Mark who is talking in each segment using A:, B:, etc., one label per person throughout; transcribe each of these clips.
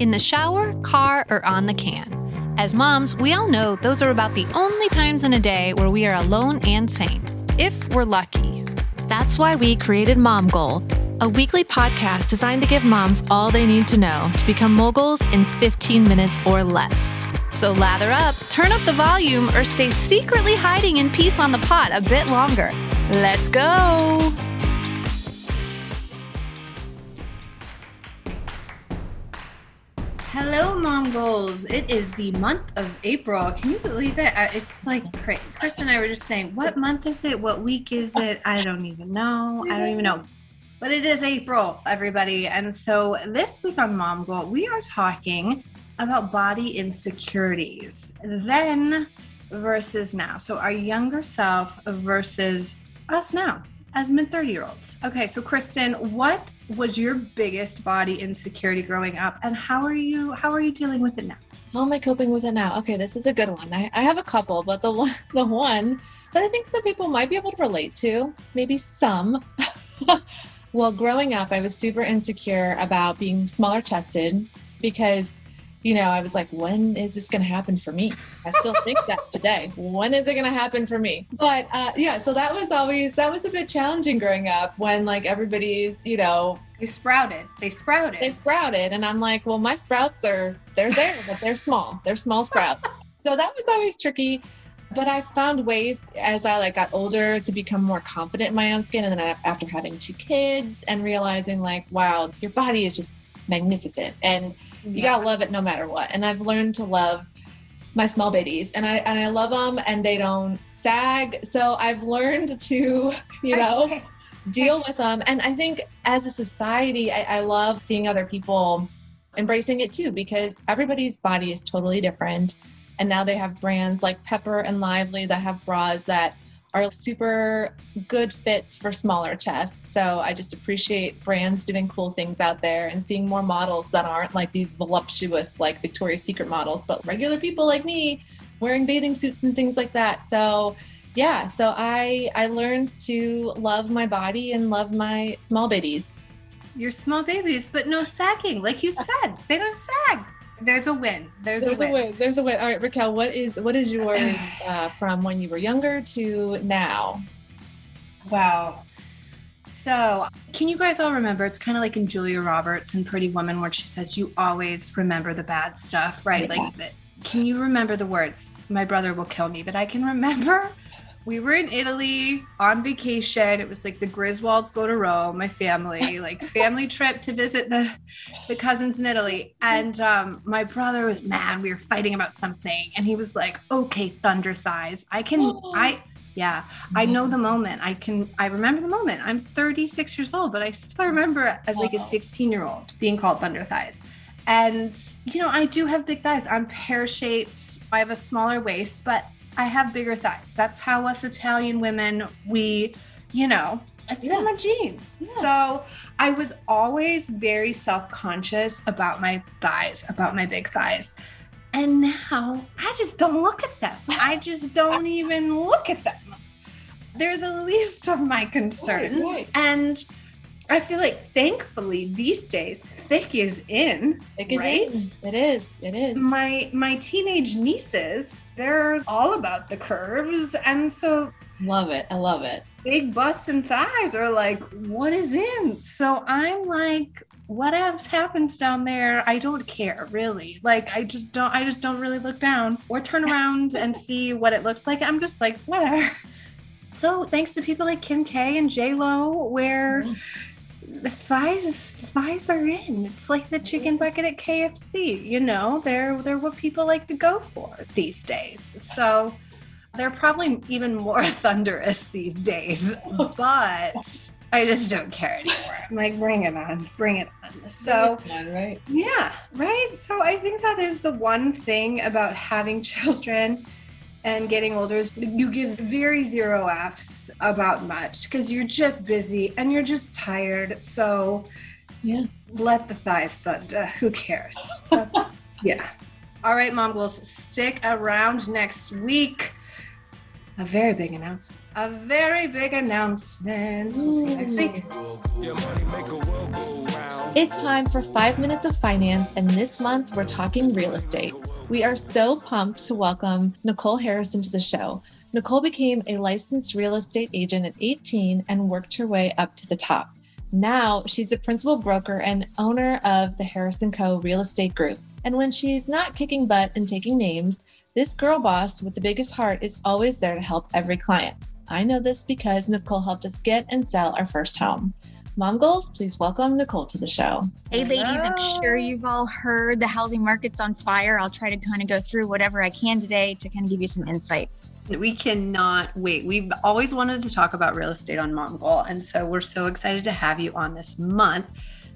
A: in the shower, car, or on the can. As moms, we all know those are about the only times in a day where we are alone and sane, if we're lucky. That's why we created Mom Goal, a weekly podcast designed to give moms all they need to know to become moguls in 15 minutes or less. So lather up, turn up the volume, or stay secretly hiding in peace on the pot a bit longer. Let's go! Hello, Mom Goals. It is the month of April. Can you believe it? It's like. Chris and I were just saying, what month is it? What week is it? I don't even know. I don't even know. But it is April, everybody. And so this week on Mom Goal, we are talking about body insecurities then versus now. So our younger self versus us now as mid 30 year olds. Okay, so Kristen, what was your biggest body insecurity growing up and how are you how are you dealing with it now?
B: How am I coping with it now? Okay, this is a good one. I, I have a couple, but the one the one that I think some people might be able to relate to, maybe some. well, growing up, I was super insecure about being smaller chested because you know, I was like, when is this going to happen for me? I still think that today. When is it going to happen for me? But uh, yeah, so that was always, that was a bit challenging growing up when like everybody's, you know,
A: they sprouted. They sprouted.
B: They sprouted. And I'm like, well, my sprouts are, they're there, but they're small. They're small sprouts. so that was always tricky. But I found ways as I like got older to become more confident in my own skin. And then after having two kids and realizing like, wow, your body is just magnificent. And you gotta love it no matter what. And i've learned to love my small babies and i and i love them and they don't sag. So i've learned to you know deal with them and i think as a society I, I love seeing other people embracing it too because everybody's body is totally different. And now they have brands like pepper and lively that have bras that are super good fits for smaller chests. So I just appreciate brands doing cool things out there and seeing more models that aren't like these voluptuous, like Victoria's Secret models, but regular people like me wearing bathing suits and things like that. So yeah, so I I learned to love my body and love my small babies.
A: Your small babies, but no sagging, like you said, they don't sag there's a win. There's, there's a, win. a, win.
B: There's a win. All right, Raquel, what is what is your uh, from when you were younger to now?
A: Wow. So, can you guys all remember? It's kind of like in Julia Roberts and Pretty Woman, where she says, "You always remember the bad stuff, right?" Yeah. Like, can you remember the words? My brother will kill me, but I can remember we were in Italy on vacation. It was like the Griswolds go to Rome, my family, like family trip to visit the the cousins in Italy. And um, my brother was mad. We were fighting about something, and he was like, "Okay, thunder thighs. I can. Oh. I yeah, I know the moment. I can. I remember the moment. I'm 36 years old, but I still remember as like a 16 year old being called thunder thighs. And you know, I do have big thighs. I'm pear shaped. I have a smaller waist, but I have bigger thighs. That's how us Italian women, we, you know, it's yeah. in my genes. Yeah. So I was always very self conscious about my thighs, about my big thighs. And now I just don't look at them. I just don't even look at them. They're the least of my concerns. Right, right. And I feel like thankfully these days thick is in. Thick is right?
B: in. It is. It is.
A: My my teenage nieces, they're all about the curves. And so
B: love it. I love it.
A: Big butts and thighs are like, what is in? So I'm like, what else happens down there? I don't care really. Like I just don't I just don't really look down or turn around and see what it looks like. I'm just like, whatever. So thanks to people like Kim K and J Lo, where mm-hmm the thighs thighs are in. It's like the chicken bucket at KFC. You know, they're they're what people like to go for these days. So they're probably even more thunderous these days. But I just don't care anymore. I'm like, bring it on, bring it on. So, on, right? Yeah, right. So I think that is the one thing about having children and getting older is you give very zero F's about much because you're just busy and you're just tired. So, yeah, let the thighs thunder. Who cares? yeah. All right, Mom Goals, stick around next week. A very big announcement. A very big announcement. We'll see you next week.
B: It's time for five minutes of finance, and this month we're talking real estate. We are so pumped to welcome Nicole Harrison to the show. Nicole became a licensed real estate agent at 18 and worked her way up to the top. Now she's a principal broker and owner of the Harrison Co. Real Estate Group. And when she's not kicking butt and taking names, this girl boss with the biggest heart is always there to help every client. I know this because Nicole helped us get and sell our first home. Mom Goals, please welcome Nicole to the show.
C: Hey, ladies, I'm sure you've all heard the housing market's on fire. I'll try to kind of go through whatever I can today to kind of give you some insight.
A: We cannot wait. We've always wanted to talk about real estate on Mom Goal. And so we're so excited to have you on this month.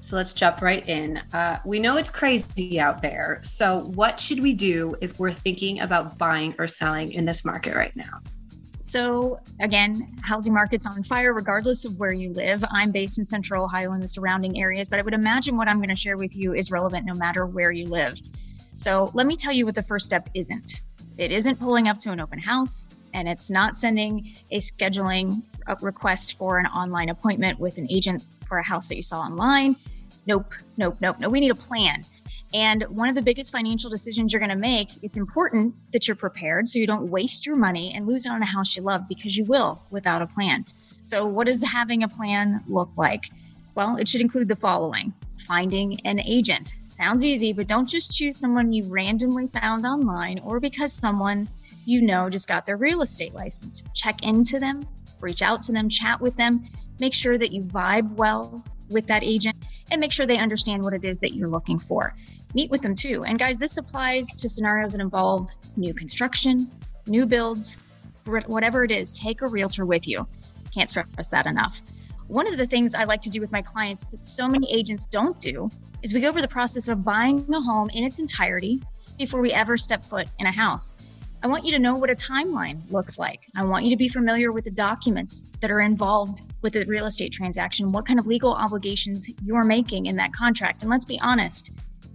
A: So let's jump right in. Uh, we know it's crazy out there. So, what should we do if we're thinking about buying or selling in this market right now?
C: So, again, housing market's on fire regardless of where you live. I'm based in central Ohio and the surrounding areas, but I would imagine what I'm going to share with you is relevant no matter where you live. So, let me tell you what the first step isn't it isn't pulling up to an open house, and it's not sending a scheduling request for an online appointment with an agent for a house that you saw online. Nope, nope, nope, no. We need a plan. And one of the biggest financial decisions you're going to make, it's important that you're prepared so you don't waste your money and lose out on a house you love because you will without a plan. So, what does having a plan look like? Well, it should include the following finding an agent. Sounds easy, but don't just choose someone you randomly found online or because someone you know just got their real estate license. Check into them, reach out to them, chat with them, make sure that you vibe well with that agent, and make sure they understand what it is that you're looking for meet with them too. And guys, this applies to scenarios that involve new construction, new builds, whatever it is, take a realtor with you. Can't stress that enough. One of the things I like to do with my clients that so many agents don't do is we go over the process of buying a home in its entirety before we ever step foot in a house. I want you to know what a timeline looks like. I want you to be familiar with the documents that are involved with a real estate transaction, what kind of legal obligations you're making in that contract. And let's be honest,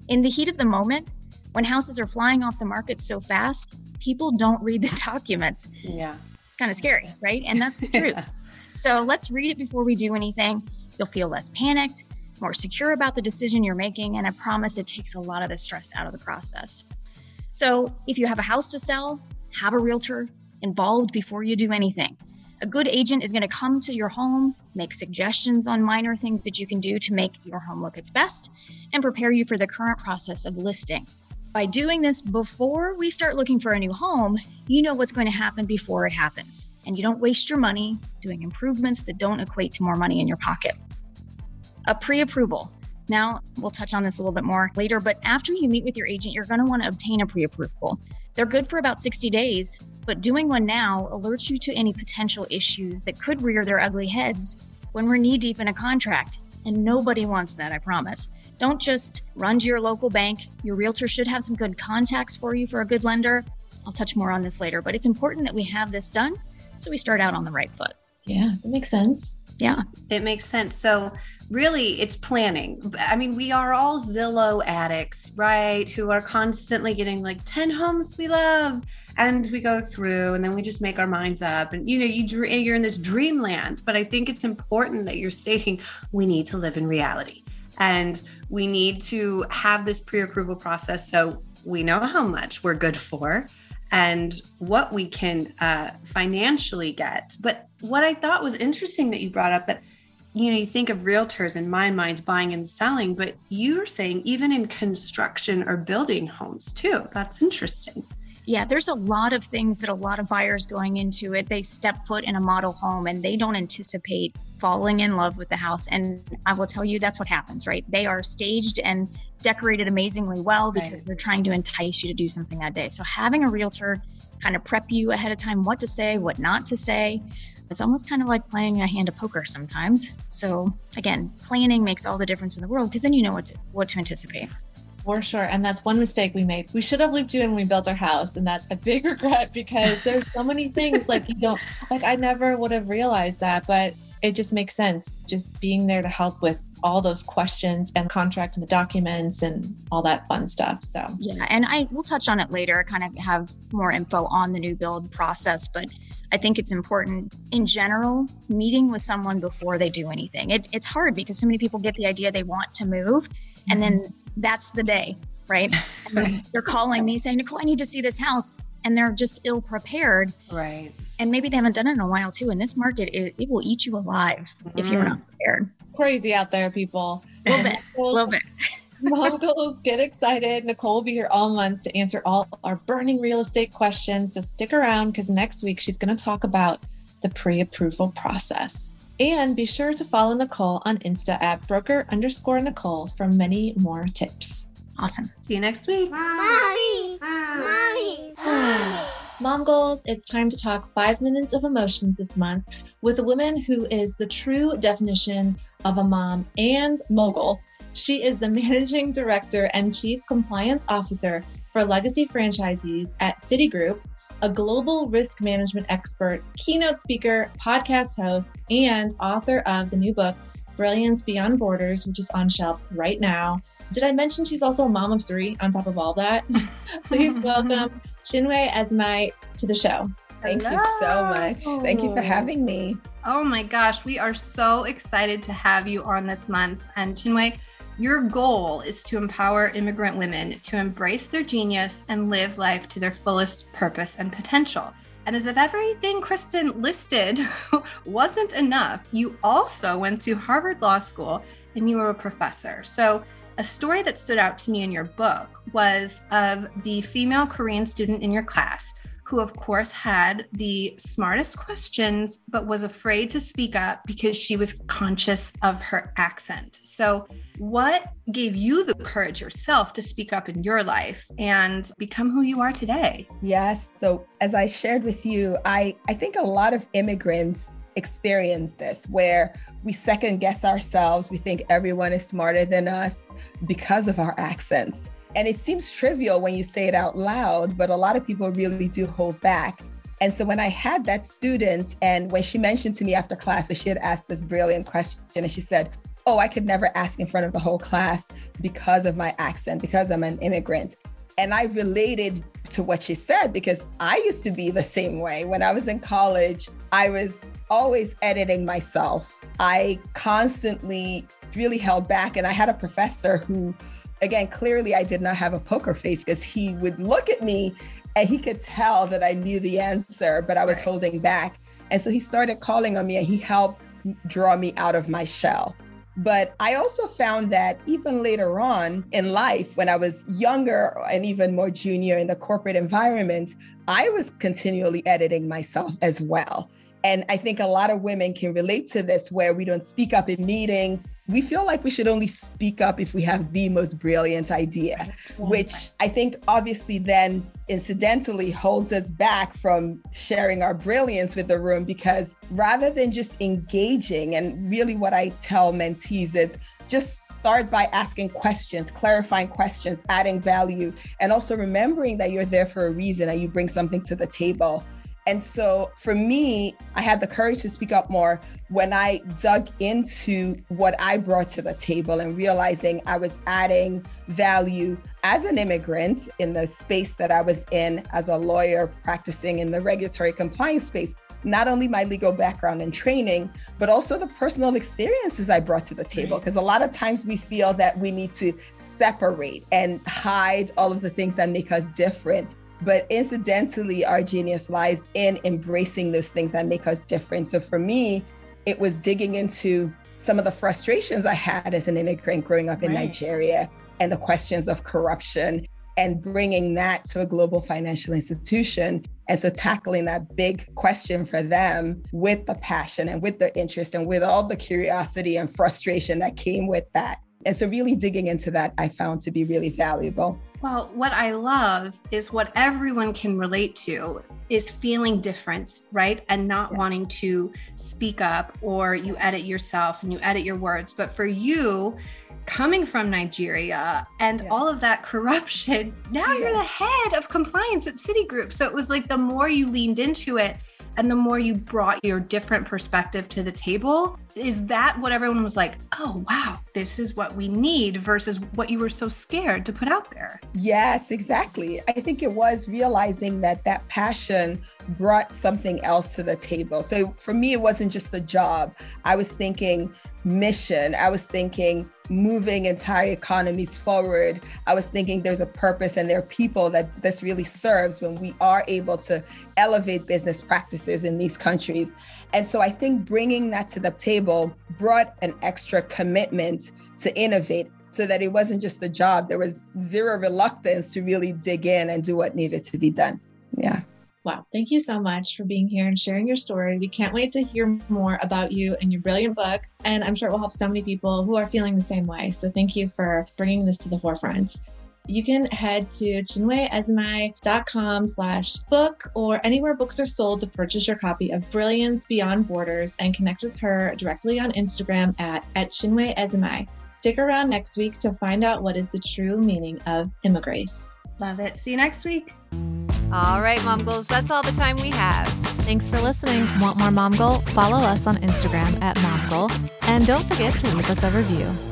C: in the heat of the moment, when houses are flying off the market so fast, people don't read the documents.
A: Yeah.
C: It's kind of scary, right? And that's the truth. so let's read it before we do anything. You'll feel less panicked, more secure about the decision you're making, and I promise it takes a lot of the stress out of the process. So if you have a house to sell, have a realtor involved before you do anything. A good agent is going to come to your home, make suggestions on minor things that you can do to make your home look its best, and prepare you for the current process of listing. By doing this before we start looking for a new home, you know what's going to happen before it happens, and you don't waste your money doing improvements that don't equate to more money in your pocket. A pre approval. Now, we'll touch on this a little bit more later, but after you meet with your agent, you're going to want to obtain a pre approval. They're good for about 60 days, but doing one now alerts you to any potential issues that could rear their ugly heads when we're knee deep in a contract. And nobody wants that, I promise. Don't just run to your local bank. Your realtor should have some good contacts for you for a good lender. I'll touch more on this later, but it's important that we have this done so we start out on the right foot.
B: Yeah, it makes sense.
C: Yeah.
A: It makes sense. So, really, it's planning. I mean, we are all Zillow addicts, right? Who are constantly getting like 10 homes we love. And we go through and then we just make our minds up. And, you know, you, you're in this dreamland. But I think it's important that you're stating we need to live in reality and we need to have this pre approval process so we know how much we're good for and what we can uh, financially get. But what I thought was interesting that you brought up that you know you think of realtors in my mind buying and selling, but you're saying even in construction or building homes too. That's interesting.
C: Yeah, there's a lot of things that a lot of buyers going into it, they step foot in a model home and they don't anticipate falling in love with the house. And I will tell you, that's what happens, right? They are staged and decorated amazingly well because right. they're trying to entice you to do something that day. So having a realtor kind of prep you ahead of time what to say, what not to say. It's almost kind of like playing a hand of poker sometimes. So again, planning makes all the difference in the world because then you know what to, what to anticipate.
B: For sure. And that's one mistake we made. We should have looped you in when we built our house. And that's a big regret because there's so many things like you don't, like, I never would have realized that, but it just makes sense. Just being there to help with all those questions and contract and the documents and all that fun stuff. So,
C: yeah. And I will touch on it later, kind of have more info on the new build process. But I think it's important in general, meeting with someone before they do anything. It, it's hard because so many people get the idea they want to move, and then mm-hmm. that's the day, right? And they're calling me saying, Nicole, I need to see this house. And they're just ill prepared.
A: Right.
C: And maybe they haven't done it in a while too. In this market, it, it will eat you alive mm. if you're not prepared.
B: Crazy out there, people.
C: A little bit. A little bit.
B: Mom goals, get excited. Nicole will be here all month to answer all our burning real estate questions. So stick around because next week she's going to talk about the pre approval process. And be sure to follow Nicole on Insta at broker underscore Nicole for many more tips.
C: Awesome.
A: See you next week.
D: Mommy. Mommy. Mommy.
B: Mom Goals, it's time to talk five minutes of emotions this month with a woman who is the true definition of a mom and mogul she is the managing director and chief compliance officer for legacy franchisees at Citigroup, a global risk management expert, keynote speaker, podcast host, and author of the new book, Brilliance Beyond Borders, which is on shelves right now. Did I mention she's also a mom of three on top of all that? Please welcome Chinwe Esimai to the show.
E: Thank Hello. you so much. Thank you for having me.
A: Oh my gosh, we are so excited to have you on this month. And Chinwe, your goal is to empower immigrant women to embrace their genius and live life to their fullest purpose and potential. And as if everything Kristen listed wasn't enough, you also went to Harvard Law School and you were a professor. So, a story that stood out to me in your book was of the female Korean student in your class who, of course, had the smartest questions, but was afraid to speak up because she was conscious of her accent. So, what gave you the courage yourself to speak up in your life and become who you are today?
E: Yes. So, as I shared with you, I, I think a lot of immigrants experience this where we second guess ourselves. We think everyone is smarter than us because of our accents. And it seems trivial when you say it out loud, but a lot of people really do hold back. And so when I had that student, and when she mentioned to me after class that she had asked this brilliant question, and she said, Oh, I could never ask in front of the whole class because of my accent, because I'm an immigrant. And I related to what she said because I used to be the same way. When I was in college, I was always editing myself. I constantly really held back. And I had a professor who again, clearly I did not have a poker face because he would look at me and he could tell that I knew the answer, but I was right. holding back. And so he started calling on me and he helped draw me out of my shell. But I also found that even later on in life, when I was younger and even more junior in the corporate environment, I was continually editing myself as well. And I think a lot of women can relate to this where we don't speak up in meetings. We feel like we should only speak up if we have the most brilliant idea, which I think obviously then incidentally holds us back from sharing our brilliance with the room because rather than just engaging, and really what I tell mentees is just start by asking questions, clarifying questions, adding value, and also remembering that you're there for a reason and you bring something to the table. And so for me, I had the courage to speak up more when I dug into what I brought to the table and realizing I was adding value as an immigrant in the space that I was in as a lawyer practicing in the regulatory compliance space. Not only my legal background and training, but also the personal experiences I brought to the table. Because a lot of times we feel that we need to separate and hide all of the things that make us different. But incidentally, our genius lies in embracing those things that make us different. So for me, it was digging into some of the frustrations I had as an immigrant growing up in right. Nigeria and the questions of corruption and bringing that to a global financial institution. And so tackling that big question for them with the passion and with the interest and with all the curiosity and frustration that came with that. And so really digging into that, I found to be really valuable.
A: Well, what I love is what everyone can relate to is feeling different, right? And not yeah. wanting to speak up or you edit yourself and you edit your words. But for you, coming from Nigeria and yeah. all of that corruption, now yeah. you're the head of compliance at Citigroup. So it was like the more you leaned into it, and the more you brought your different perspective to the table, is that what everyone was like, oh, wow, this is what we need versus what you were so scared to put out there?
E: Yes, exactly. I think it was realizing that that passion brought something else to the table. So for me, it wasn't just a job. I was thinking, mission. I was thinking moving entire economies forward. I was thinking there's a purpose and there are people that this really serves when we are able to elevate business practices in these countries. And so I think bringing that to the table brought an extra commitment to innovate so that it wasn't just a job. There was zero reluctance to really dig in and do what needed to be done. Yeah.
B: Wow. Thank you so much for being here and sharing your story. We can't wait to hear more about you and your brilliant book. And I'm sure it will help so many people who are feeling the same way. So thank you for bringing this to the forefront. You can head to chinweesimai.com slash book or anywhere books are sold to purchase your copy of Brilliance Beyond Borders and connect with her directly on Instagram at, at. Stick around next week to find out what is the true meaning of immigrace.
A: Love it. See you next week.
F: All right, Mom Goals, that's all the time we have. Thanks for listening. Want more Mom Goal? Follow us on Instagram at Mom Goal. And don't forget to leave us a review.